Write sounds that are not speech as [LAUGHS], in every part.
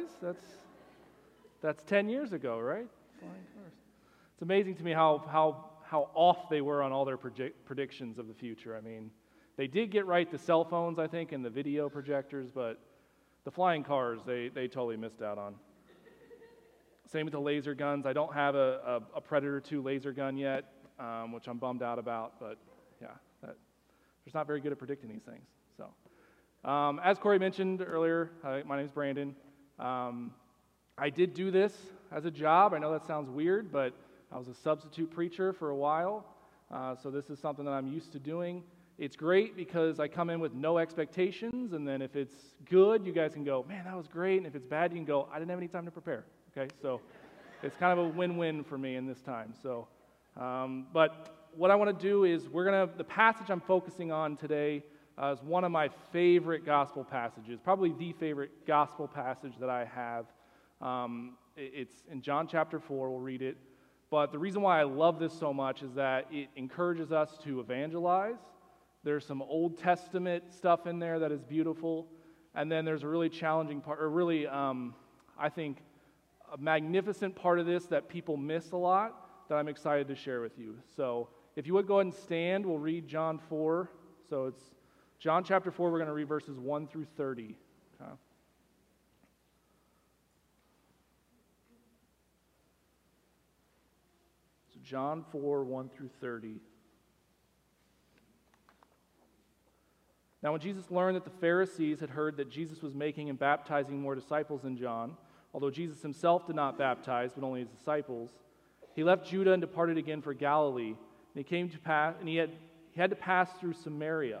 guys? That's, that's 10 years ago, right? Flying cars. It's amazing to me how, how, how off they were on all their predict- predictions of the future. I mean, they did get right the cell phones, I think, and the video projectors, but the flying cars, they, they totally missed out on. Same with the laser guns. I don't have a, a, a Predator 2 laser gun yet, um, which I'm bummed out about, but yeah, that, just not very good at predicting these things. So, um, as Corey mentioned earlier, hi, my name is Brandon. Um, I did do this as a job. I know that sounds weird, but I was a substitute preacher for a while, uh, so this is something that I'm used to doing. It's great because I come in with no expectations, and then if it's good, you guys can go, man, that was great. And if it's bad, you can go, I didn't have any time to prepare. Okay, so it's kind of a win-win for me in this time. So, um, but what I want to do is we're gonna the passage I'm focusing on today uh, is one of my favorite gospel passages, probably the favorite gospel passage that I have. Um, it's in John chapter four. We'll read it. But the reason why I love this so much is that it encourages us to evangelize. There's some Old Testament stuff in there that is beautiful. And then there's a really challenging part, or really, um, I think, a magnificent part of this that people miss a lot that I'm excited to share with you. So if you would go ahead and stand, we'll read John 4. So it's John chapter 4, we're going to read verses 1 through 30. Okay. So John 4, 1 through 30. Now, when Jesus learned that the Pharisees had heard that Jesus was making and baptizing more disciples than John, although Jesus himself did not baptize, but only his disciples, he left Judah and departed again for Galilee. And he came to pass, and he had, he had to pass through Samaria.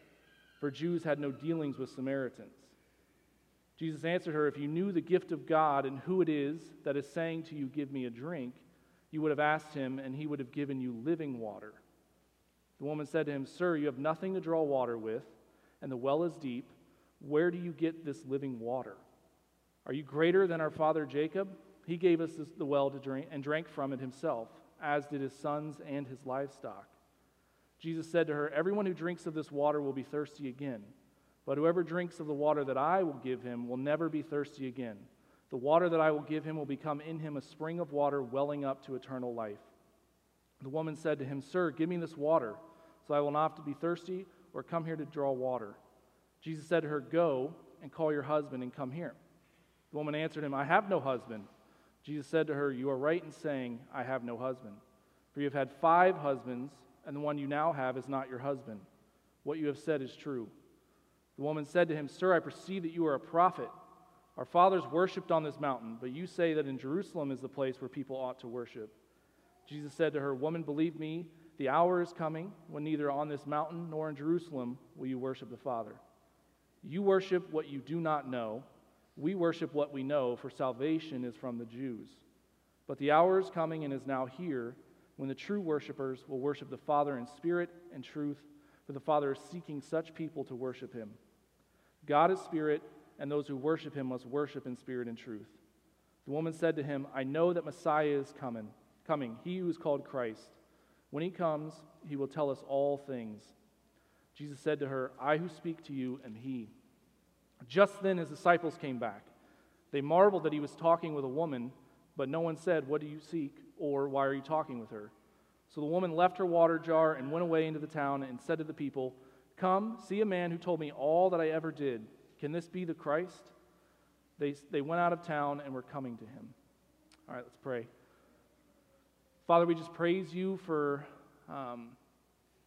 For Jews had no dealings with Samaritans. Jesus answered her, If you knew the gift of God and who it is that is saying to you, Give me a drink, you would have asked him, and he would have given you living water. The woman said to him, Sir, you have nothing to draw water with, and the well is deep. Where do you get this living water? Are you greater than our father Jacob? He gave us the well to drink and drank from it himself, as did his sons and his livestock. Jesus said to her, Everyone who drinks of this water will be thirsty again. But whoever drinks of the water that I will give him will never be thirsty again. The water that I will give him will become in him a spring of water welling up to eternal life. The woman said to him, Sir, give me this water, so I will not have to be thirsty or come here to draw water. Jesus said to her, Go and call your husband and come here. The woman answered him, I have no husband. Jesus said to her, You are right in saying, I have no husband. For you have had five husbands, and the one you now have is not your husband. What you have said is true. The woman said to him, Sir, I perceive that you are a prophet. Our fathers worshipped on this mountain, but you say that in Jerusalem is the place where people ought to worship. Jesus said to her, Woman, believe me, the hour is coming when neither on this mountain nor in Jerusalem will you worship the Father. You worship what you do not know we worship what we know, for salvation is from the Jews. But the hour is coming and is now here when the true worshipers will worship the Father in spirit and truth, for the Father is seeking such people to worship him. God is spirit, and those who worship him must worship in spirit and truth. The woman said to him, I know that Messiah is coming, coming, he who is called Christ. When he comes, he will tell us all things. Jesus said to her, I who speak to you am he. Just then his disciples came back. They marveled that he was talking with a woman, but no one said, What do you seek? or Why are you talking with her? So the woman left her water jar and went away into the town and said to the people, Come, see a man who told me all that I ever did. Can this be the Christ? They, they went out of town and were coming to him. All right, let's pray. Father, we just praise you for um,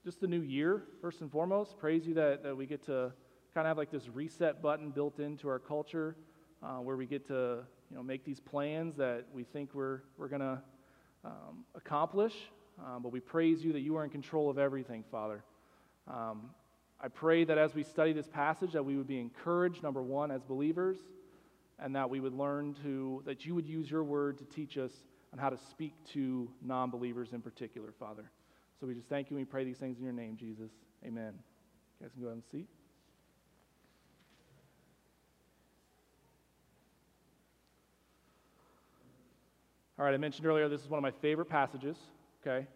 just the new year, first and foremost. Praise you that, that we get to kind of have like this reset button built into our culture uh, where we get to you know, make these plans that we think we're, we're going to um, accomplish. Um, but we praise you that you are in control of everything, Father. Um, I pray that as we study this passage that we would be encouraged, number one, as believers, and that we would learn to, that you would use your word to teach us on how to speak to non believers in particular, Father. So we just thank you and we pray these things in your name, Jesus. Amen. You guys can go ahead and seat. All right, I mentioned earlier this is one of my favorite passages, okay?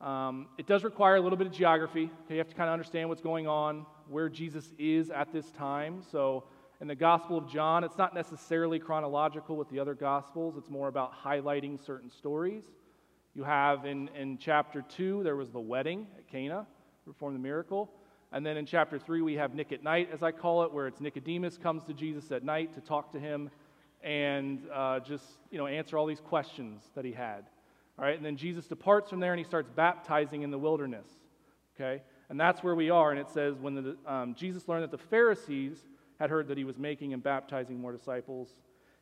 Um, it does require a little bit of geography. Okay? You have to kind of understand what's going on, where Jesus is at this time. So, in the Gospel of John, it's not necessarily chronological with the other Gospels, it's more about highlighting certain stories. You have in, in chapter 2, there was the wedding at Cana, performed the miracle. And then in chapter 3, we have Nick at night, as I call it, where it's Nicodemus comes to Jesus at night to talk to him and uh, just you know answer all these questions that he had. All right, and then Jesus departs from there and he starts baptizing in the wilderness. Okay, and that's where we are. And it says when the, um, Jesus learned that the Pharisees had heard that he was making and baptizing more disciples,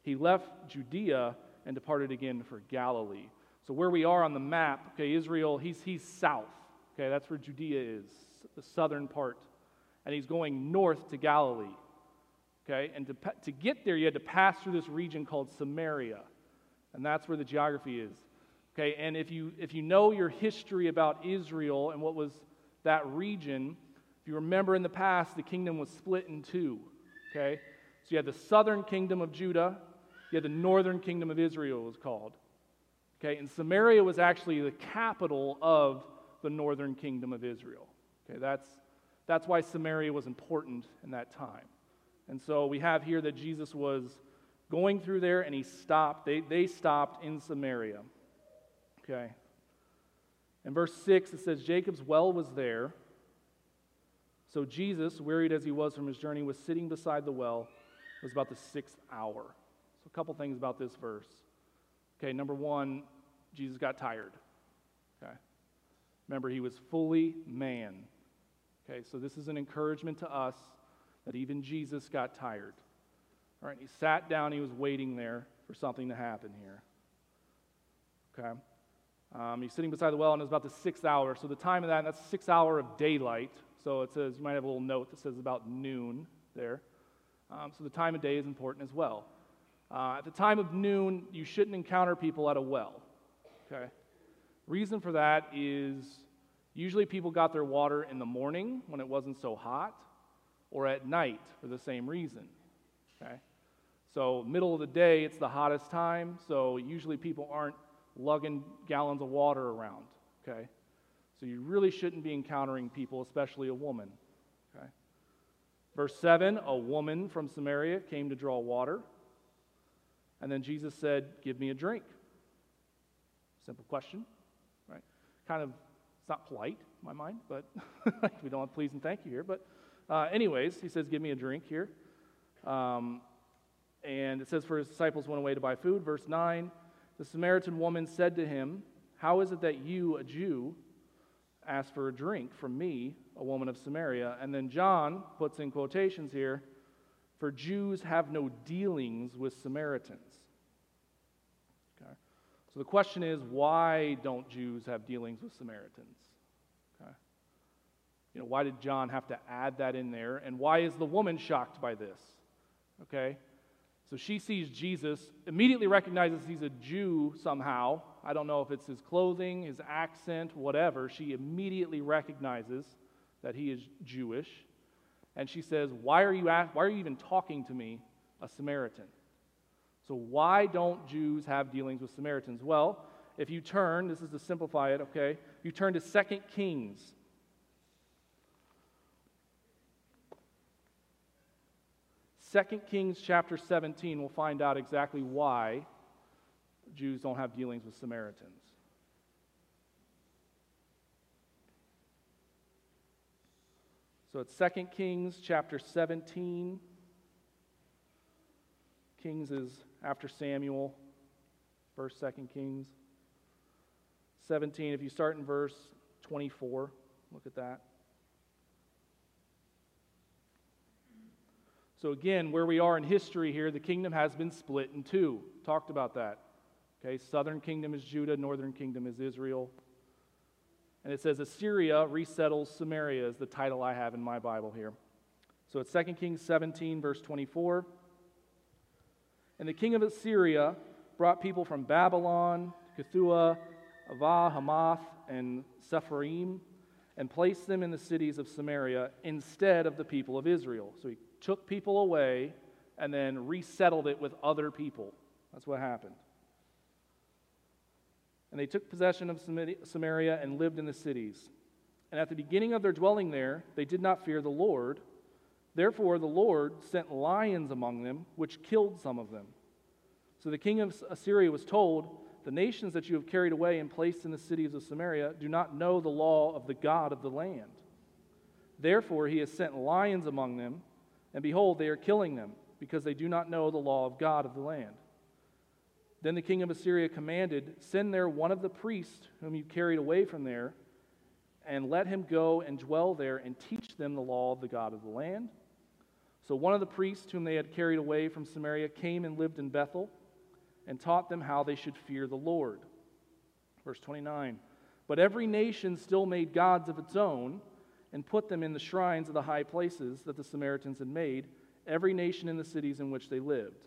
he left Judea and departed again for Galilee. So where we are on the map, okay, Israel, he's he's south. Okay, that's where Judea is, the southern part, and he's going north to Galilee. Okay, and to, to get there, you had to pass through this region called Samaria, and that's where the geography is. Okay, and if you, if you know your history about Israel and what was that region, if you remember in the past, the kingdom was split in two. Okay, so you had the southern kingdom of Judah, you had the northern kingdom of Israel, it was called. Okay, and Samaria was actually the capital of the northern kingdom of Israel. Okay, that's, that's why Samaria was important in that time. And so we have here that Jesus was going through there and he stopped. They, they stopped in Samaria. Okay. In verse 6, it says, Jacob's well was there. So Jesus, wearied as he was from his journey, was sitting beside the well. It was about the sixth hour. So, a couple things about this verse. Okay, number one, Jesus got tired. Okay. Remember, he was fully man. Okay, so this is an encouragement to us that even Jesus got tired. All right, he sat down, he was waiting there for something to happen here. Okay? Um, he's sitting beside the well, and it's about the sixth hour. So the time of that, that's sixth hour of daylight. So it says, you might have a little note that says about noon there. Um, so the time of day is important as well. Uh, at the time of noon, you shouldn't encounter people at a well. Okay? Reason for that is usually people got their water in the morning when it wasn't so hot or at night for the same reason. Okay? So, middle of the day, it's the hottest time, so usually people aren't lugging gallons of water around. Okay? So, you really shouldn't be encountering people, especially a woman. Okay? Verse 7 A woman from Samaria came to draw water. And then Jesus said, Give me a drink. Simple question, right? Kind of, it's not polite in my mind, but [LAUGHS] we don't have please and thank you here. But uh, anyways, he says, Give me a drink here. Um, and it says, For his disciples went away to buy food. Verse 9 The Samaritan woman said to him, How is it that you, a Jew, ask for a drink from me, a woman of Samaria? And then John puts in quotations here, For Jews have no dealings with Samaritans. Okay. So the question is, why don't Jews have dealings with Samaritans? You know, why did John have to add that in there? And why is the woman shocked by this? Okay? So she sees Jesus, immediately recognizes he's a Jew somehow. I don't know if it's his clothing, his accent, whatever. She immediately recognizes that he is Jewish. And she says, Why are you, why are you even talking to me, a Samaritan? So, why don't Jews have dealings with Samaritans? Well, if you turn, this is to simplify it, okay? You turn to 2 Kings 2 Kings chapter 17, we'll find out exactly why Jews don't have dealings with Samaritans. So it's 2 Kings chapter 17. Kings is after Samuel, first, 2 Kings. 17, if you start in verse 24, look at that. So, again, where we are in history here, the kingdom has been split in two. Talked about that. Okay, southern kingdom is Judah, northern kingdom is Israel. And it says Assyria resettles Samaria, is the title I have in my Bible here. So it's 2 Kings 17, verse 24. And the king of Assyria brought people from Babylon, Cutha, Avah, Hamath, and Sepharvaim, and placed them in the cities of Samaria instead of the people of Israel. So he took people away and then resettled it with other people. That's what happened. And they took possession of Samaria and lived in the cities. And at the beginning of their dwelling there, they did not fear the Lord. Therefore, the Lord sent lions among them, which killed some of them. So the king of Assyria was told, The nations that you have carried away and placed in the cities of Samaria do not know the law of the God of the land. Therefore, he has sent lions among them, and behold, they are killing them, because they do not know the law of God of the land. Then the king of Assyria commanded, Send there one of the priests whom you carried away from there, and let him go and dwell there and teach them the law of the God of the land. So one of the priests whom they had carried away from Samaria came and lived in Bethel and taught them how they should fear the Lord. Verse 29 But every nation still made gods of its own and put them in the shrines of the high places that the Samaritans had made, every nation in the cities in which they lived.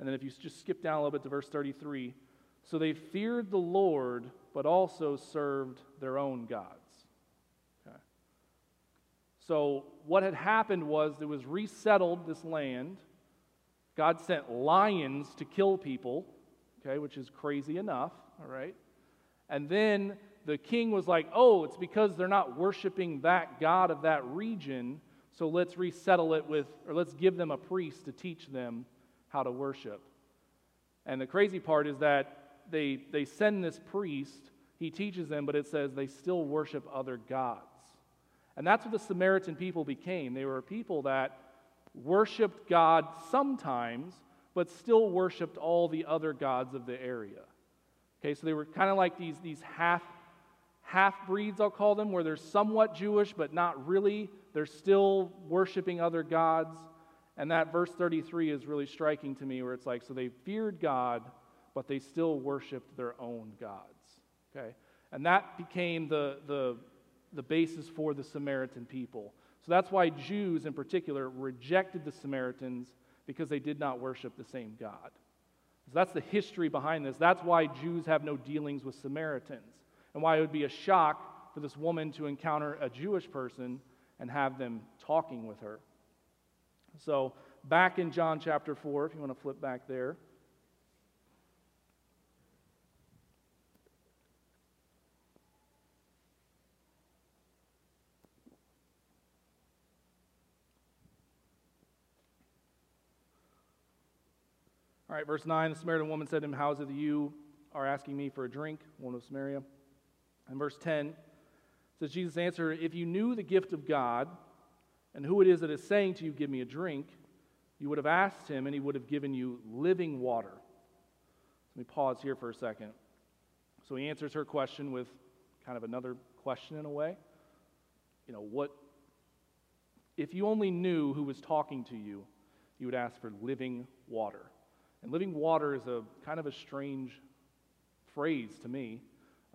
And then if you just skip down a little bit to verse 33 so they feared the Lord, but also served their own gods. Okay. So what had happened was it was resettled this land God sent lions to kill people, okay, which is crazy enough, all right? And then the king was like, oh, it's because they're not worshiping that God of that region, so let's resettle it with, or let's give them a priest to teach them how to worship. And the crazy part is that they, they send this priest, he teaches them, but it says they still worship other gods. And that's what the Samaritan people became. They were a people that worshiped God sometimes, but still worshiped all the other gods of the area. Okay, so they were kind of like these, these half half breeds, I'll call them, where they're somewhat Jewish, but not really. They're still worshiping other gods. And that verse 33 is really striking to me, where it's like, so they feared God, but they still worshiped their own gods. Okay? And that became the, the, the basis for the Samaritan people. So that's why Jews in particular rejected the Samaritans because they did not worship the same God. So that's the history behind this. That's why Jews have no dealings with Samaritans, and why it would be a shock for this woman to encounter a Jewish person and have them talking with her. So, back in John chapter 4, if you want to flip back there. All right, verse 9 the Samaritan woman said to him, How is it that you are asking me for a drink, woman of Samaria? And verse 10 says, Jesus answered, If you knew the gift of God and who it is that is saying to you, Give me a drink, you would have asked him and he would have given you living water. Let me pause here for a second. So he answers her question with kind of another question in a way. You know, what, if you only knew who was talking to you, you would ask for living water. And living water is a kind of a strange phrase to me.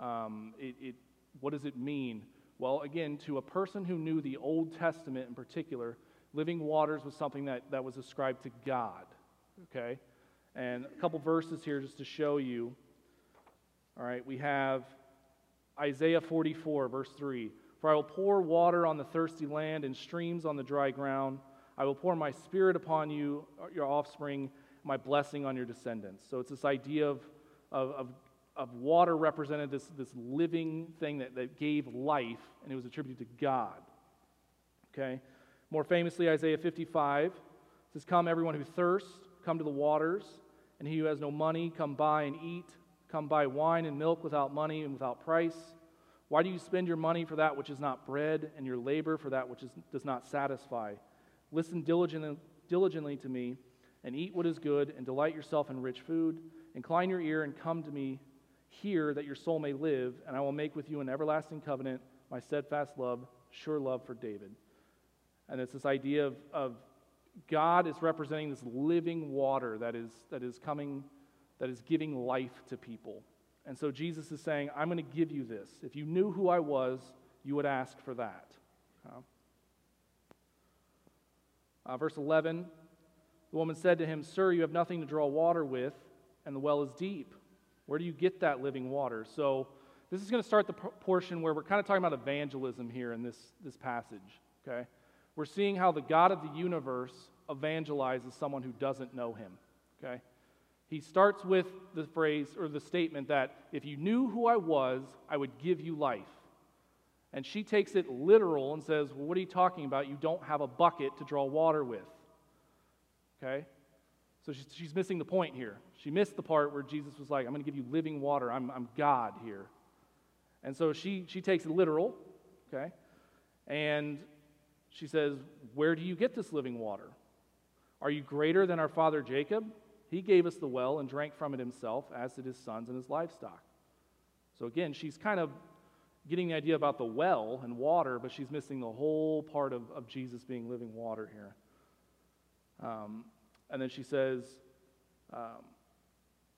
Um, it, it, what does it mean? Well, again, to a person who knew the Old Testament in particular, living waters was something that, that was ascribed to God. Okay? And a couple verses here just to show you. All right, we have Isaiah 44, verse 3. For I will pour water on the thirsty land and streams on the dry ground. I will pour my spirit upon you, your offspring, my blessing on your descendants. So it's this idea of, of, of, of water represented this, this living thing that, that gave life, and it was attributed to God. Okay? More famously, Isaiah 55 says, Come, everyone who thirsts, come to the waters, and he who has no money, come buy and eat. Come buy wine and milk without money and without price. Why do you spend your money for that which is not bread, and your labor for that which is, does not satisfy? Listen diligently, diligently to me and eat what is good, and delight yourself in rich food. Incline your ear and come to me. Hear that your soul may live, and I will make with you an everlasting covenant, my steadfast love, sure love for David. And it's this idea of, of God is representing this living water that is, that is coming, that is giving life to people. And so Jesus is saying, I'm going to give you this. If you knew who I was, you would ask for that. Uh, verse 11 The woman said to him, Sir, you have nothing to draw water with, and the well is deep. Where do you get that living water? So, this is going to start the portion where we're kind of talking about evangelism here in this, this passage. Okay? We're seeing how the God of the universe evangelizes someone who doesn't know him. Okay? He starts with the phrase or the statement that if you knew who I was, I would give you life. And she takes it literal and says, well, What are you talking about? You don't have a bucket to draw water with. Okay? So she's, she's missing the point here. She missed the part where Jesus was like, I'm going to give you living water. I'm, I'm God here. And so she, she takes it literal. Okay? And she says, Where do you get this living water? Are you greater than our father Jacob? He gave us the well and drank from it himself, as did his sons and his livestock. So again, she's kind of getting the idea about the well and water, but she's missing the whole part of, of Jesus being living water here. Um, and then she says, um,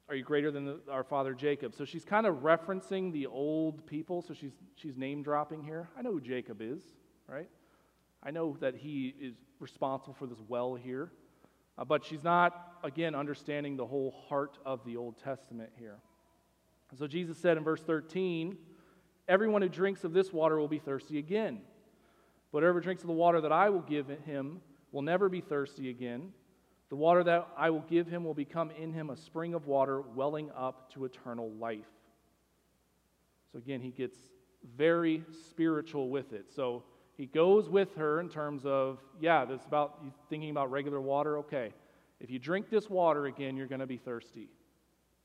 Are you greater than the, our father Jacob? So she's kind of referencing the old people. So she's, she's name dropping here. I know who Jacob is, right? I know that he is responsible for this well here. Uh, but she's not, again, understanding the whole heart of the Old Testament here. So Jesus said in verse 13, Everyone who drinks of this water will be thirsty again. But whoever drinks of the water that I will give him will never be thirsty again. The water that I will give him will become in him a spring of water welling up to eternal life. So again, he gets very spiritual with it. So he goes with her in terms of, yeah, this about thinking about regular water. Okay, if you drink this water again, you're going to be thirsty.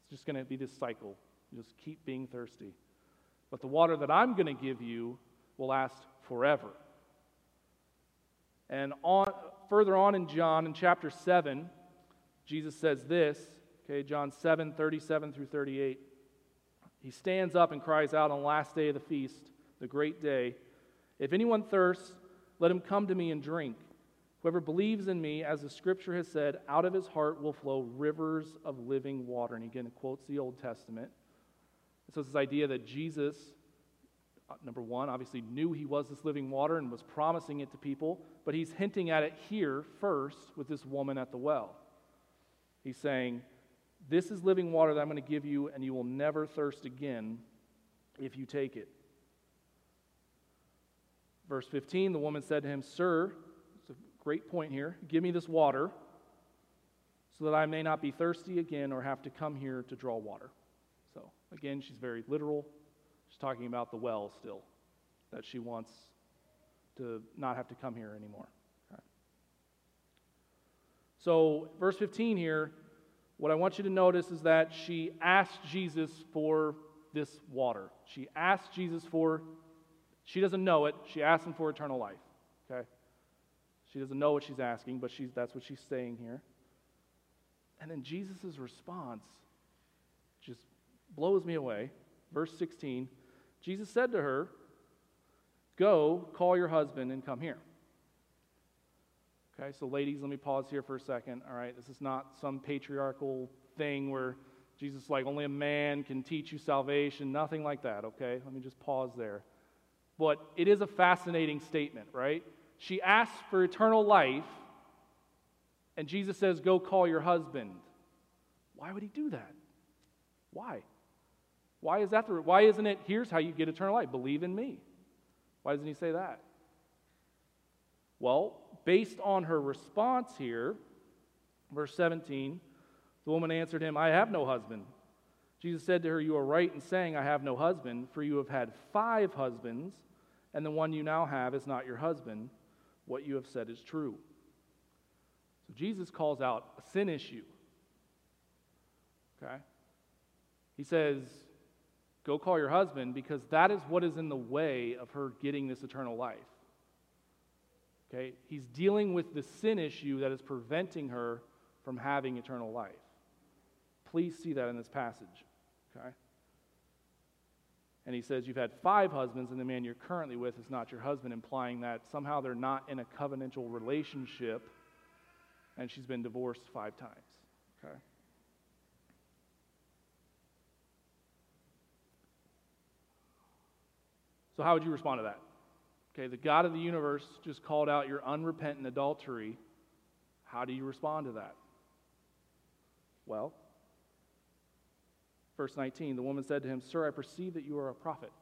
It's just going to be this cycle. You just keep being thirsty. But the water that I'm going to give you will last forever. And on, further on in John, in chapter 7, Jesus says this, okay, John 7, 37 through 38. He stands up and cries out on the last day of the feast, the great day. If anyone thirsts, let him come to me and drink. Whoever believes in me, as the scripture has said, out of his heart will flow rivers of living water. And again, it quotes the Old Testament. so it's this idea that Jesus, Uh, number one, obviously knew he was this living water and was promising it to people, but he's hinting at it here first with this woman at the well. He's saying, This is living water that I'm going to give you, and you will never thirst again if you take it. Verse 15 the woman said to him, Sir, it's a great point here, give me this water so that I may not be thirsty again or have to come here to draw water. So, again, she's very literal. She's talking about the well still, that she wants to not have to come here anymore. Okay. So, verse 15 here, what I want you to notice is that she asked Jesus for this water. She asked Jesus for she doesn't know it. She asks him for eternal life. Okay? She doesn't know what she's asking, but she's, that's what she's saying here. And then Jesus' response just blows me away. Verse 16 Jesus said to her, Go, call your husband, and come here. Okay, so ladies, let me pause here for a second. All right, this is not some patriarchal thing where Jesus, like, only a man can teach you salvation. Nothing like that, okay? Let me just pause there. But it is a fascinating statement, right? She asks for eternal life, and Jesus says, Go call your husband. Why would he do that? Why? Why is that the why isn't it here's how you get eternal life? Believe in me. Why doesn't he say that? Well, based on her response here, verse 17, the woman answered him, I have no husband. Jesus said to her, You are right in saying, I have no husband, for you have had five husbands and the one you now have is not your husband, what you have said is true. So Jesus calls out a sin issue. Okay? He says, Go call your husband because that is what is in the way of her getting this eternal life. Okay? He's dealing with the sin issue that is preventing her from having eternal life. Please see that in this passage. Okay? and he says, You've had five husbands, and the man you're currently with is not your husband, implying that somehow they're not in a covenantal relationship, and she's been divorced five times. Okay? So, how would you respond to that? Okay, the God of the universe just called out your unrepentant adultery. How do you respond to that? Well, verse 19 the woman said to him, Sir, I perceive that you are a prophet.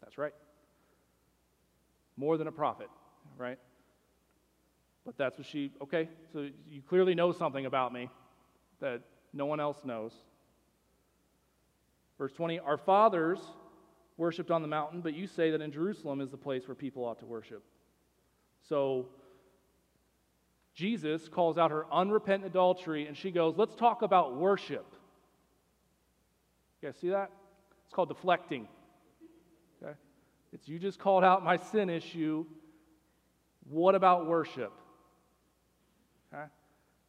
That's right. More than a prophet, right? But that's what she, okay, so you clearly know something about me that no one else knows. Verse 20 Our fathers worshiped on the mountain, but you say that in Jerusalem is the place where people ought to worship. So Jesus calls out her unrepentant adultery, and she goes, Let's talk about worship. You guys see that? It's called deflecting. Okay? It's you just called out my sin issue. What about worship? Okay?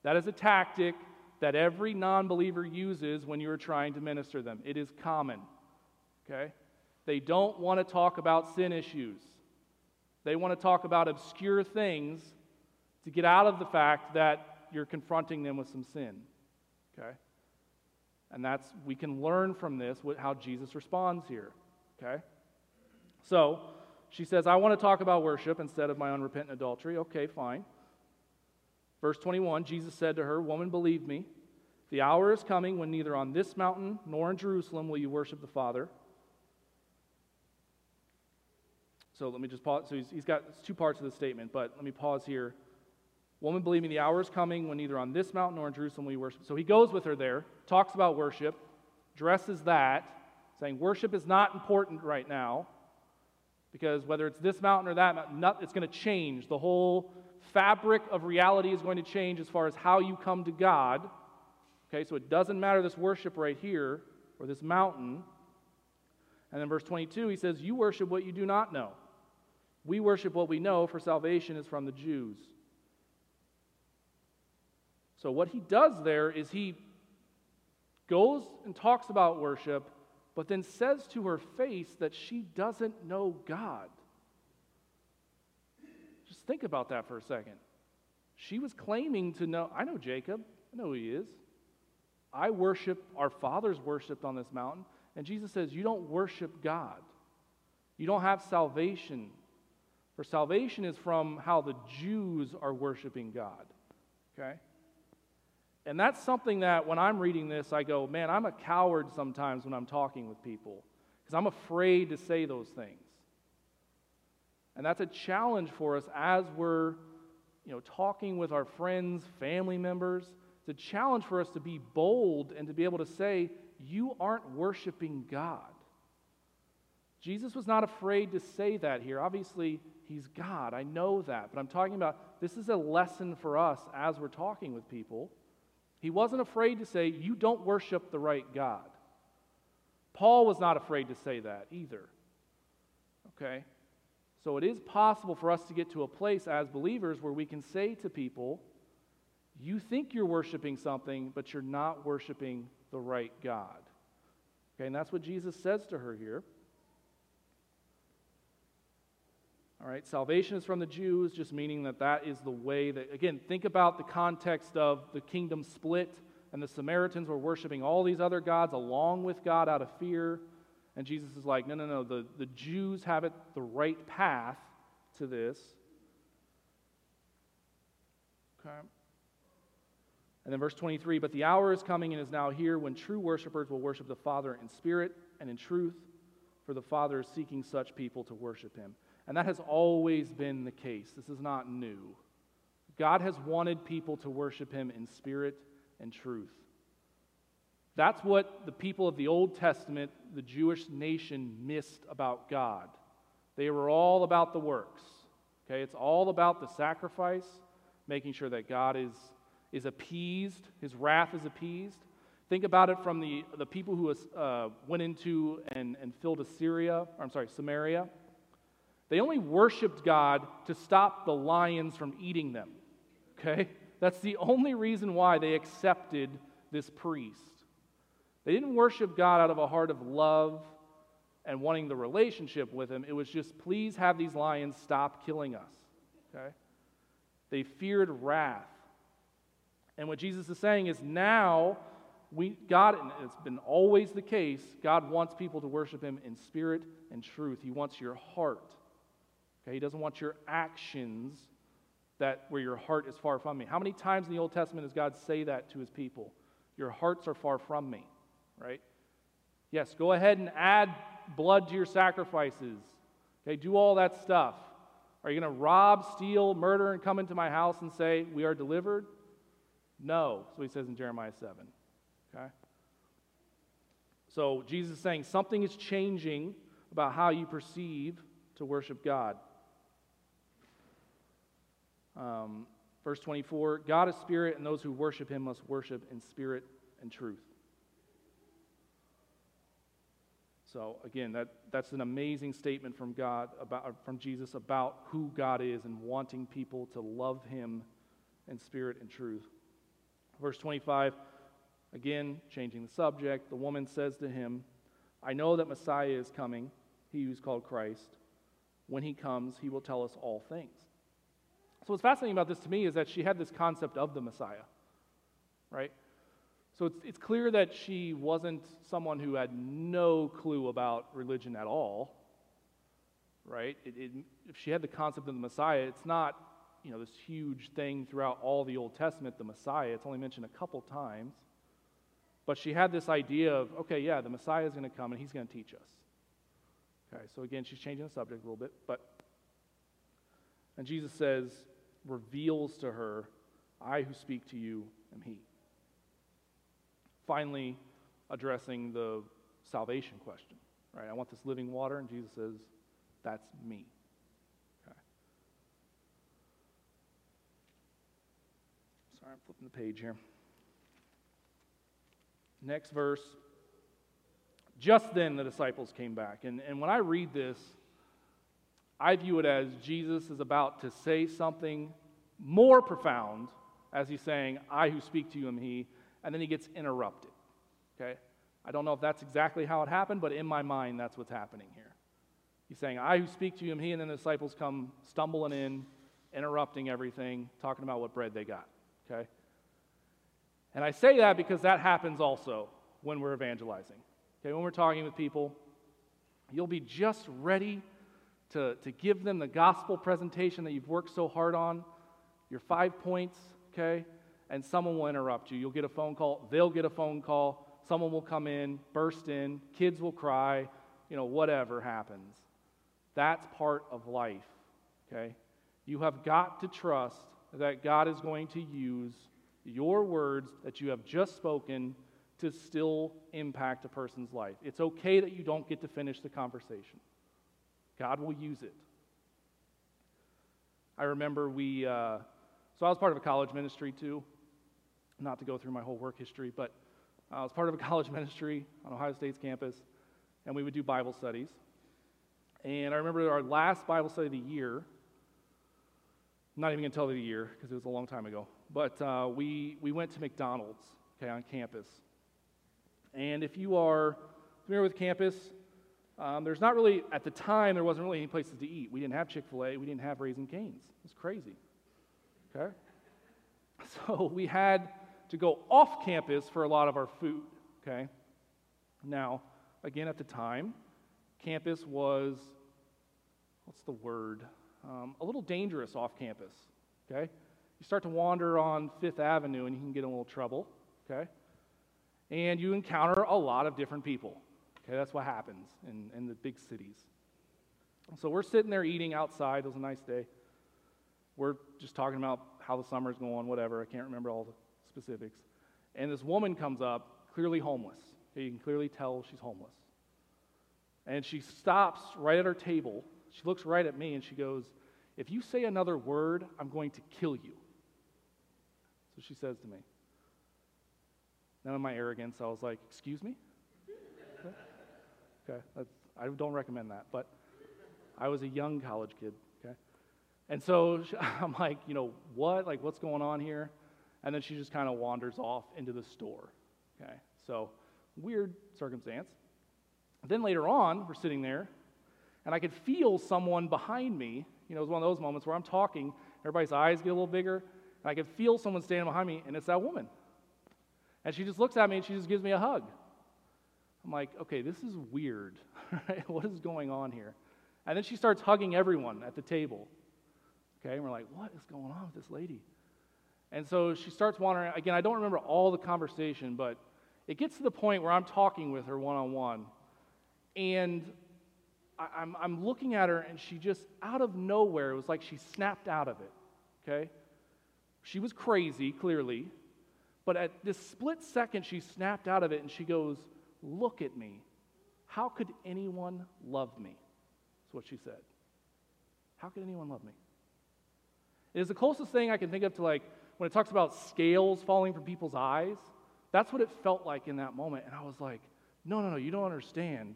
That is a tactic that every non believer uses when you're trying to minister them. It is common. Okay? They don't want to talk about sin issues, they want to talk about obscure things to get out of the fact that you're confronting them with some sin. Okay? And that's, we can learn from this how Jesus responds here. Okay? So, she says, I want to talk about worship instead of my unrepentant adultery. Okay, fine. Verse 21 Jesus said to her, Woman, believe me, the hour is coming when neither on this mountain nor in Jerusalem will you worship the Father. So let me just pause. So he's, he's got two parts of the statement, but let me pause here. Woman, believe me, the hour is coming when neither on this mountain nor in Jerusalem you worship. So he goes with her there, talks about worship, dresses that, saying worship is not important right now, because whether it's this mountain or that mountain, it's going to change. The whole fabric of reality is going to change as far as how you come to God. Okay, so it doesn't matter this worship right here or this mountain. And then verse 22, he says, You worship what you do not know. We worship what we know, for salvation is from the Jews. So, what he does there is he goes and talks about worship, but then says to her face that she doesn't know God. Just think about that for a second. She was claiming to know, I know Jacob, I know who he is. I worship, our fathers worshiped on this mountain. And Jesus says, You don't worship God. You don't have salvation for salvation is from how the Jews are worshiping God. Okay? And that's something that when I'm reading this, I go, man, I'm a coward sometimes when I'm talking with people because I'm afraid to say those things. And that's a challenge for us as we're you know, talking with our friends, family members. It's a challenge for us to be bold and to be able to say, you aren't worshiping God. Jesus was not afraid to say that here. Obviously, He's God. I know that. But I'm talking about this is a lesson for us as we're talking with people. He wasn't afraid to say, You don't worship the right God. Paul was not afraid to say that either. Okay? So it is possible for us to get to a place as believers where we can say to people, You think you're worshiping something, but you're not worshiping the right God. Okay, and that's what Jesus says to her here. All right, salvation is from the Jews, just meaning that that is the way that, again, think about the context of the kingdom split, and the Samaritans were worshiping all these other gods along with God out of fear. And Jesus is like, no, no, no, the, the Jews have it the right path to this. Okay. And then verse 23 But the hour is coming and is now here when true worshipers will worship the Father in spirit and in truth, for the Father is seeking such people to worship him. And that has always been the case. This is not new. God has wanted people to worship him in spirit and truth. That's what the people of the Old Testament, the Jewish nation, missed about God. They were all about the works. Okay, it's all about the sacrifice, making sure that God is, is appeased, his wrath is appeased. Think about it from the, the people who uh, went into and, and filled Assyria, or I'm sorry, Samaria. They only worshiped God to stop the lions from eating them. Okay? That's the only reason why they accepted this priest. They didn't worship God out of a heart of love and wanting the relationship with him. It was just, please have these lions stop killing us. Okay? They feared wrath. And what Jesus is saying is now we God and it's been always the case, God wants people to worship him in spirit and truth. He wants your heart. Okay, he doesn't want your actions that where your heart is far from me. How many times in the Old Testament does God say that to his people? Your hearts are far from me, right? Yes, go ahead and add blood to your sacrifices. Okay, do all that stuff. Are you going to rob, steal, murder, and come into my house and say, We are delivered? No. So he says in Jeremiah 7. Okay? So Jesus is saying something is changing about how you perceive to worship God. Um, verse 24 God is spirit, and those who worship him must worship in spirit and truth. So again, that, that's an amazing statement from God about from Jesus about who God is and wanting people to love him in spirit and truth. Verse 25, again, changing the subject, the woman says to him, I know that Messiah is coming, he who's called Christ. When he comes, he will tell us all things. So, what's fascinating about this to me is that she had this concept of the Messiah, right? So it's, it's clear that she wasn't someone who had no clue about religion at all, right? It, it, if she had the concept of the Messiah, it's not, you know, this huge thing throughout all the Old Testament, the Messiah. It's only mentioned a couple times. But she had this idea of, okay, yeah, the Messiah is going to come and he's going to teach us. Okay, so again, she's changing the subject a little bit, but, and Jesus says, reveals to her, I who speak to you am he finally addressing the salvation question. Right? I want this living water, and Jesus says, That's me. Okay. Sorry, I'm flipping the page here. Next verse. Just then the disciples came back. And, and when I read this, I view it as Jesus is about to say something more profound as he's saying, I who speak to you am he and then he gets interrupted. Okay? I don't know if that's exactly how it happened, but in my mind, that's what's happening here. He's saying, I who speak to you am he, and then the disciples come stumbling in, interrupting everything, talking about what bread they got. Okay? And I say that because that happens also when we're evangelizing. Okay, when we're talking with people, you'll be just ready to, to give them the gospel presentation that you've worked so hard on, your five points, okay? and someone will interrupt you. You'll get a phone call, they'll get a phone call, someone will come in, burst in, kids will cry, you know, whatever happens. That's part of life, okay? You have got to trust that God is going to use your words that you have just spoken to still impact a person's life. It's okay that you don't get to finish the conversation, God will use it. I remember we, uh, so I was part of a college ministry too not to go through my whole work history, but I was part of a [LAUGHS] college ministry on Ohio State's campus, and we would do Bible studies. And I remember our last Bible study of the year, not even going to tell you the year because it was a long time ago, but uh, we, we went to McDonald's okay, on campus. And if you are familiar with campus, um, there's not really, at the time, there wasn't really any places to eat. We didn't have Chick fil A, we didn't have Raising Cane's. It was crazy. Okay? [LAUGHS] So we had to go off campus for a lot of our food, okay? Now, again, at the time, campus was, what's the word? Um, a little dangerous off campus, okay? You start to wander on Fifth Avenue and you can get in a little trouble, okay? And you encounter a lot of different people, okay? That's what happens in, in the big cities. So we're sitting there eating outside. It was a nice day. We're just talking about how the summer's going, whatever. I can't remember all the specifics. And this woman comes up, clearly homeless. Okay, you can clearly tell she's homeless. And she stops right at our table. She looks right at me and she goes, If you say another word, I'm going to kill you. So she says to me. Now, in my arrogance, I was like, Excuse me? Okay, okay I don't recommend that. But I was a young college kid, okay? And so [LAUGHS] I'm like, you know, what? Like, what's going on here? and then she just kind of wanders off into the store. Okay, so weird circumstance. Then later on, we're sitting there, and I could feel someone behind me. You know, it was one of those moments where I'm talking, everybody's eyes get a little bigger, and I could feel someone standing behind me, and it's that woman. And she just looks at me and she just gives me a hug. I'm like, okay, this is weird. [LAUGHS] what is going on here? And then she starts hugging everyone at the table. Okay, and we're like, what is going on with this lady? And so she starts wandering. Again, I don't remember all the conversation, but it gets to the point where I'm talking with her one on one. And I, am I'm looking at her, and she just, out of nowhere, it was like she snapped out of it. Okay? She was crazy, clearly. But at this split second, she snapped out of it and she goes, Look at me. How could anyone love me? That's what she said. How could anyone love me? It is the closest thing I can think of to like when it talks about scales falling from people's eyes. That's what it felt like in that moment. And I was like, no, no, no, you don't understand.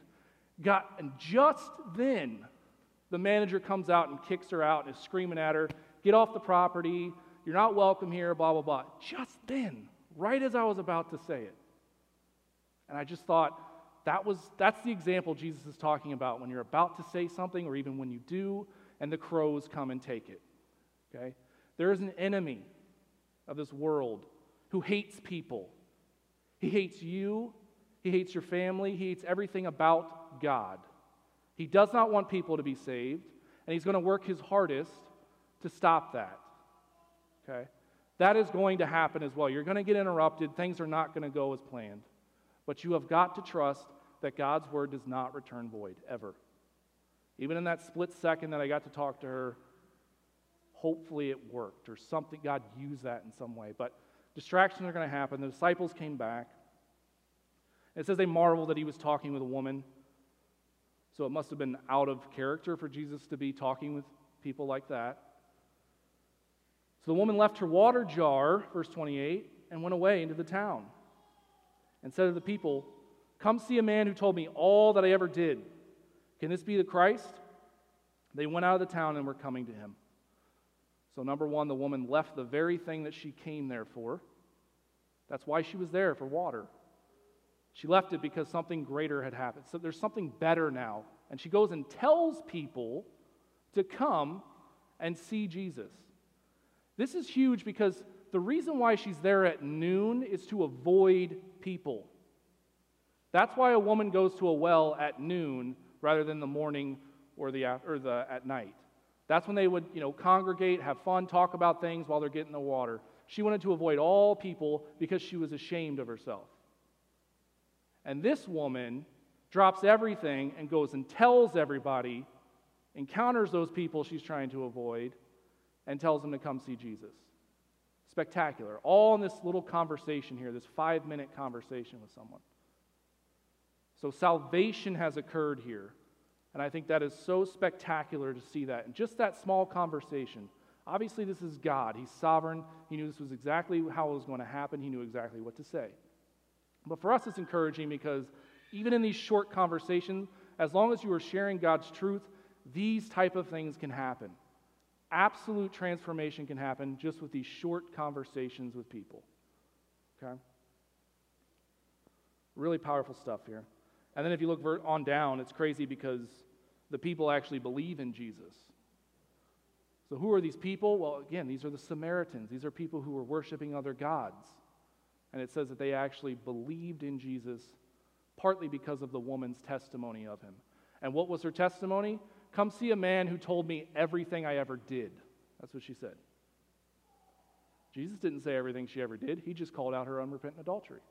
God, and just then, the manager comes out and kicks her out and is screaming at her, get off the property, you're not welcome here, blah, blah, blah. Just then, right as I was about to say it. And I just thought, that was, that's the example Jesus is talking about when you're about to say something, or even when you do, and the crows come and take it. Okay? There is an enemy of this world who hates people. He hates you, he hates your family, he hates everything about God. He does not want people to be saved, and he's going to work his hardest to stop that. Okay? That is going to happen as well. You're going to get interrupted, things are not going to go as planned. But you have got to trust that God's word does not return void, ever. Even in that split second that I got to talk to her, hopefully it worked or something, God used that in some way. But distractions are going to happen. The disciples came back. It says they marveled that he was talking with a woman. So it must have been out of character for Jesus to be talking with people like that. So the woman left her water jar, verse 28, and went away into the town and said to the people, Come see a man who told me all that I ever did. Can this be the Christ? They went out of the town and were coming to him. So, number one, the woman left the very thing that she came there for. That's why she was there, for water. She left it because something greater had happened. So, there's something better now. And she goes and tells people to come and see Jesus. This is huge because the reason why she's there at noon is to avoid people. That's why a woman goes to a well at noon rather than the morning or the, or the at night. That's when they would, you know, congregate, have fun, talk about things while they're getting the water. She wanted to avoid all people because she was ashamed of herself. And this woman drops everything and goes and tells everybody, encounters those people she's trying to avoid, and tells them to come see Jesus. Spectacular. All in this little conversation here, this five minute conversation with someone. So salvation has occurred here. And I think that is so spectacular to see that. And just that small conversation. Obviously, this is God. He's sovereign. He knew this was exactly how it was going to happen, He knew exactly what to say. But for us, it's encouraging because even in these short conversations, as long as you are sharing God's truth, these type of things can happen. Absolute transformation can happen just with these short conversations with people. Okay? Really powerful stuff here. And then if you look on down, it's crazy because the people actually believe in Jesus. So, who are these people? Well, again, these are the Samaritans. These are people who were worshiping other gods. And it says that they actually believed in Jesus partly because of the woman's testimony of him. And what was her testimony? Come see a man who told me everything I ever did. That's what she said. Jesus didn't say everything she ever did, he just called out her unrepentant adultery.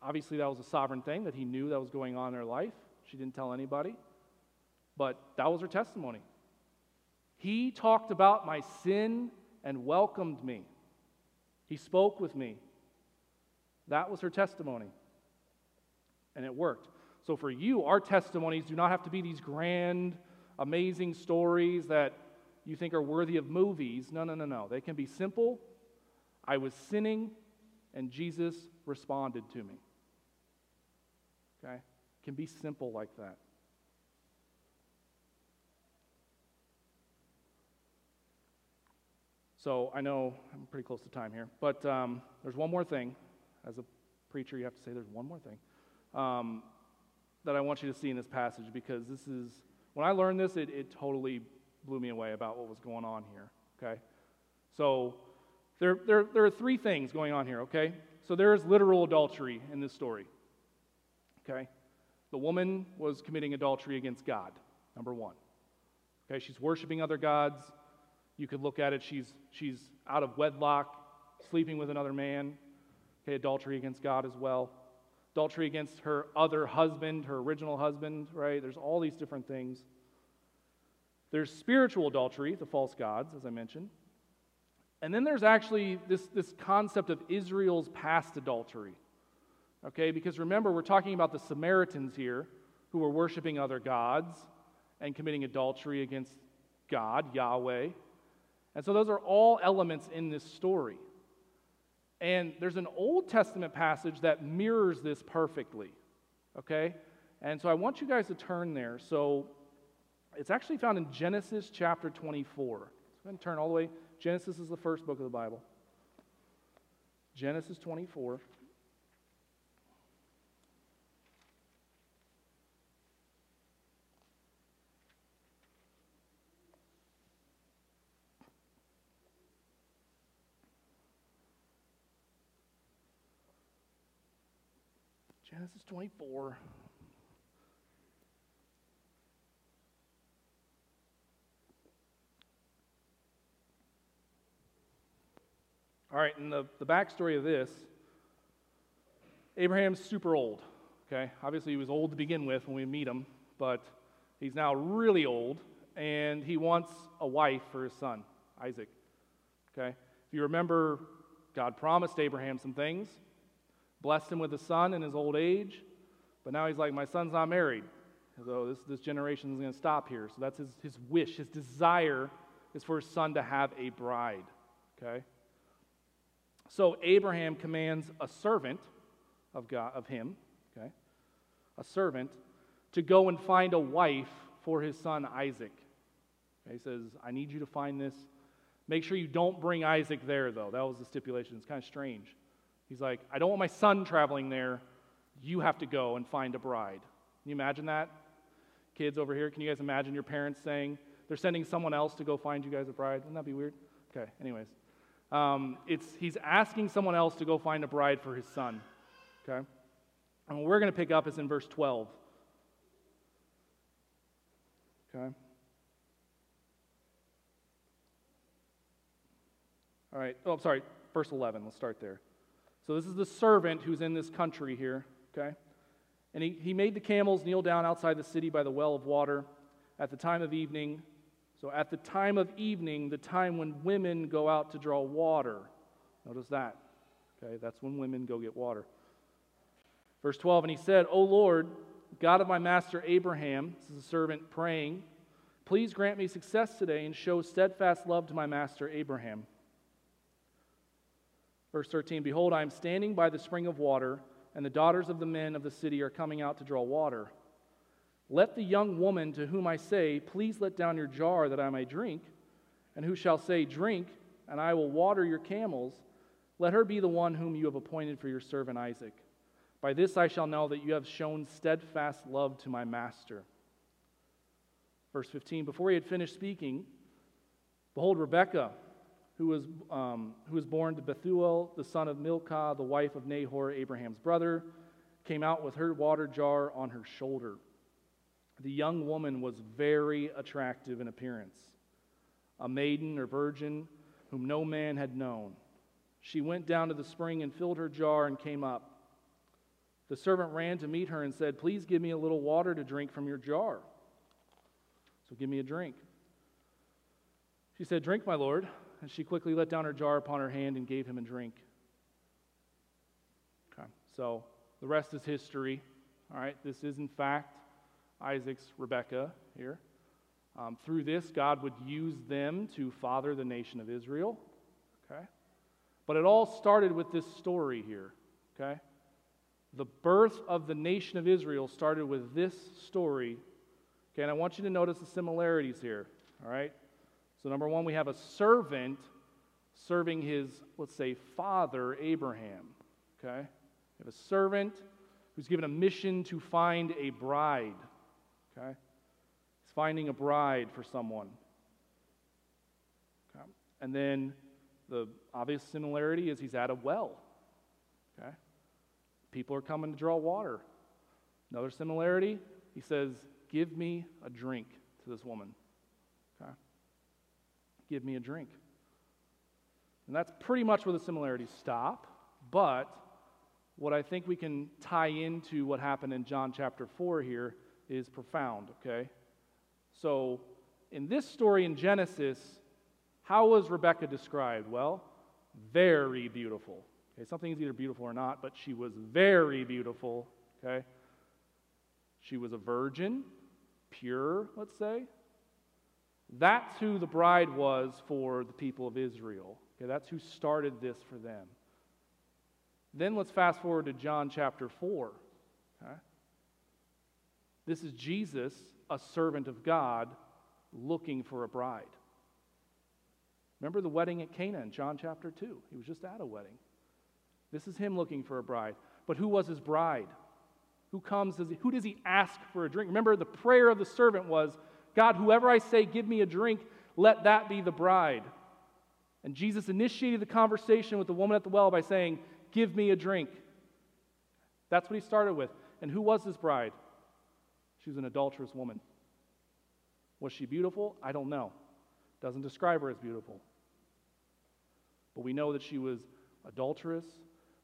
Obviously, that was a sovereign thing that he knew that was going on in her life. She didn't tell anybody. But that was her testimony. He talked about my sin and welcomed me. He spoke with me. That was her testimony. And it worked. So for you, our testimonies do not have to be these grand, amazing stories that you think are worthy of movies. No, no, no, no. They can be simple. I was sinning, and Jesus responded to me. Okay? It can be simple like that. So I know I'm pretty close to time here, but um, there's one more thing. As a preacher, you have to say there's one more thing um, that I want you to see in this passage because this is, when I learned this, it, it totally blew me away about what was going on here. Okay? So there, there, there are three things going on here, okay? So there is literal adultery in this story. Okay? The woman was committing adultery against God, number one. Okay, she's worshiping other gods. You could look at it, she's, she's out of wedlock, sleeping with another man. Okay, adultery against God as well. Adultery against her other husband, her original husband, right? There's all these different things. There's spiritual adultery, the false gods, as I mentioned. And then there's actually this, this concept of Israel's past adultery. Okay, because remember, we're talking about the Samaritans here who were worshiping other gods and committing adultery against God, Yahweh. And so those are all elements in this story. And there's an Old Testament passage that mirrors this perfectly. Okay? And so I want you guys to turn there. So it's actually found in Genesis chapter 24. So I'm going to turn all the way. Genesis is the first book of the Bible. Genesis 24. Genesis 24. All right, and the, the backstory of this Abraham's super old, okay? Obviously, he was old to begin with when we meet him, but he's now really old, and he wants a wife for his son, Isaac, okay? If you remember, God promised Abraham some things, blessed him with a son in his old age, but now he's like, My son's not married. So oh, this, this generation is going to stop here. So that's his, his wish, his desire is for his son to have a bride, okay? So Abraham commands a servant of God of him, okay? A servant to go and find a wife for his son Isaac. Okay, he says, I need you to find this. Make sure you don't bring Isaac there, though. That was the stipulation. It's kind of strange. He's like, I don't want my son traveling there. You have to go and find a bride. Can you imagine that? Kids over here, can you guys imagine your parents saying, they're sending someone else to go find you guys a bride? Wouldn't that be weird? Okay, anyways. Um, it's, he's asking someone else to go find a bride for his son. Okay? And what we're going to pick up is in verse 12. Okay? All right. Oh, I'm sorry. Verse 11. Let's start there. So this is the servant who's in this country here. Okay? And he, he made the camels kneel down outside the city by the well of water at the time of evening so at the time of evening, the time when women go out to draw water. Notice that. Okay, that's when women go get water. Verse 12, and he said, O Lord, God of my master Abraham, this is a servant praying, please grant me success today and show steadfast love to my master Abraham. Verse 13, Behold, I am standing by the spring of water, and the daughters of the men of the city are coming out to draw water. Let the young woman to whom I say, Please let down your jar that I may drink, and who shall say, Drink, and I will water your camels, let her be the one whom you have appointed for your servant Isaac. By this I shall know that you have shown steadfast love to my master. Verse 15 Before he had finished speaking, behold, Rebekah, who was, um, who was born to Bethuel, the son of Milcah, the wife of Nahor, Abraham's brother, came out with her water jar on her shoulder. The young woman was very attractive in appearance, a maiden or virgin whom no man had known. She went down to the spring and filled her jar and came up. The servant ran to meet her and said, Please give me a little water to drink from your jar. So give me a drink. She said, Drink, my lord. And she quickly let down her jar upon her hand and gave him a drink. Okay, so the rest is history. All right, this is in fact Isaac's Rebekah here. Um, through this, God would use them to father the nation of Israel. Okay? But it all started with this story here. Okay? The birth of the nation of Israel started with this story. Okay, and I want you to notice the similarities here. All right? So, number one, we have a servant serving his, let's say, father, Abraham. Okay? We have a servant who's given a mission to find a bride. Okay? He's finding a bride for someone. Okay? And then the obvious similarity is he's at a well. Okay? People are coming to draw water. Another similarity, he says, Give me a drink to this woman. Give me a drink. And that's pretty much where the similarities stop. But what I think we can tie into what happened in John chapter 4 here is profound, okay? So, in this story in Genesis, how was Rebecca described? Well, very beautiful. Okay, something is either beautiful or not, but she was very beautiful, okay? She was a virgin, pure, let's say. That's who the bride was for the people of Israel. Okay, that's who started this for them. Then let's fast forward to John chapter 4. Okay? This is Jesus, a servant of God, looking for a bride. Remember the wedding at Cana in John chapter 2? He was just at a wedding. This is him looking for a bride. But who was his bride? Who comes? Does he, who does he ask for a drink? Remember, the prayer of the servant was God, whoever I say, give me a drink, let that be the bride. And Jesus initiated the conversation with the woman at the well by saying, Give me a drink. That's what he started with. And who was this bride? She was an adulterous woman. Was she beautiful? I don't know. Doesn't describe her as beautiful. But we know that she was adulterous.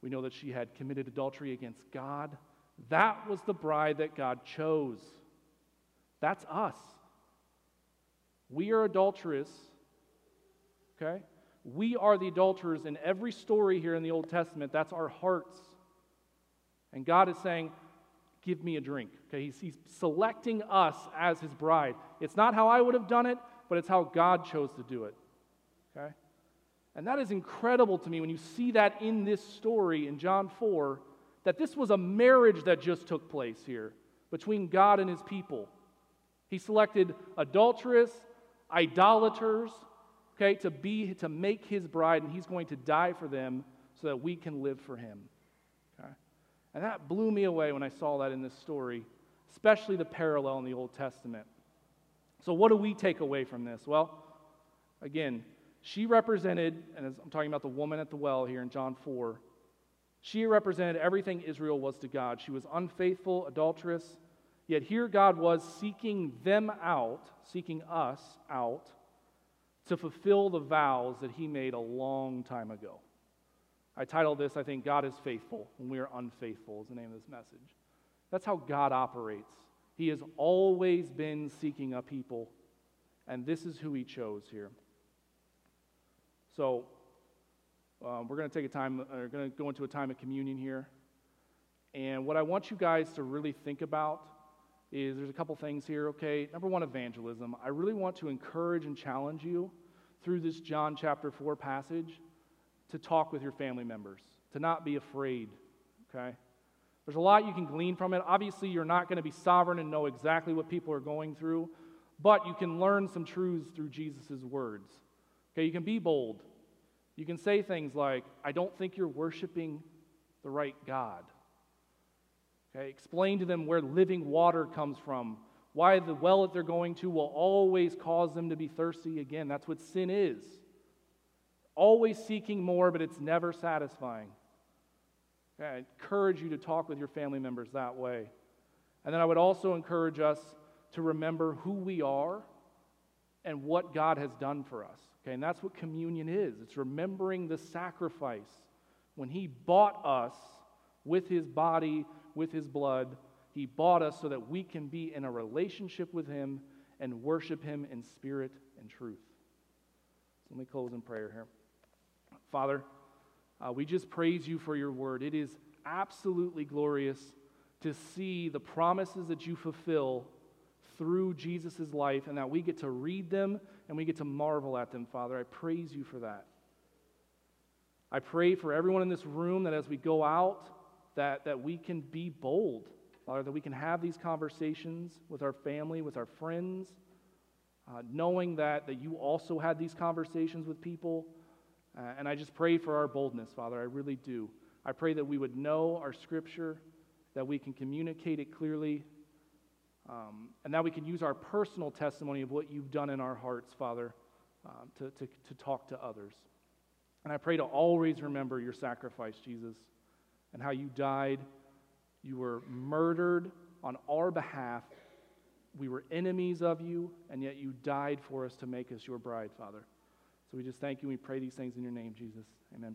We know that she had committed adultery against God. That was the bride that God chose. That's us. We are adulterous, okay? We are the adulterers in every story here in the Old Testament. That's our hearts. And God is saying, Give me a drink. Okay, he's, he's selecting us as his bride. It's not how I would have done it, but it's how God chose to do it. Okay? And that is incredible to me when you see that in this story in John 4 that this was a marriage that just took place here between God and his people. He selected adulterous, idolaters, okay, to be to make his bride, and he's going to die for them so that we can live for him. Okay? And that blew me away when I saw that in this story, especially the parallel in the Old Testament. So, what do we take away from this? Well, again, she represented, and I'm talking about the woman at the well here in John 4, she represented everything Israel was to God. She was unfaithful, adulterous, yet here God was seeking them out, seeking us out to fulfill the vows that he made a long time ago. I titled this, I think, God is faithful when we are unfaithful, is the name of this message. That's how God operates. He has always been seeking a people, and this is who he chose here. So, um, we're going to take a time, uh, we're going to go into a time of communion here. And what I want you guys to really think about is there's a couple things here, okay? Number one, evangelism. I really want to encourage and challenge you through this John chapter 4 passage to talk with your family members, to not be afraid, okay? There's a lot you can glean from it. Obviously, you're not going to be sovereign and know exactly what people are going through, but you can learn some truths through Jesus' words. Okay, you can be bold. You can say things like, I don't think you're worshiping the right God. Okay, explain to them where living water comes from, why the well that they're going to will always cause them to be thirsty again. That's what sin is. Always seeking more, but it's never satisfying. Okay, I encourage you to talk with your family members that way. And then I would also encourage us to remember who we are and what God has done for us. Okay, and that's what communion is it's remembering the sacrifice when He bought us with His body with his blood. He bought us so that we can be in a relationship with him and worship him in spirit and truth. So let me close in prayer here. Father, uh, we just praise you for your word. It is absolutely glorious to see the promises that you fulfill through Jesus' life and that we get to read them and we get to marvel at them, Father. I praise you for that. I pray for everyone in this room that as we go out, that, that we can be bold, Father, that we can have these conversations with our family, with our friends, uh, knowing that, that you also had these conversations with people. Uh, and I just pray for our boldness, Father. I really do. I pray that we would know our scripture, that we can communicate it clearly, um, and that we can use our personal testimony of what you've done in our hearts, Father, uh, to, to, to talk to others. And I pray to always remember your sacrifice, Jesus and how you died. You were murdered on our behalf, we were enemies of you, and yet you died for us to make us your bride, Father. So we just thank you we pray these things in your name, Jesus. Amen.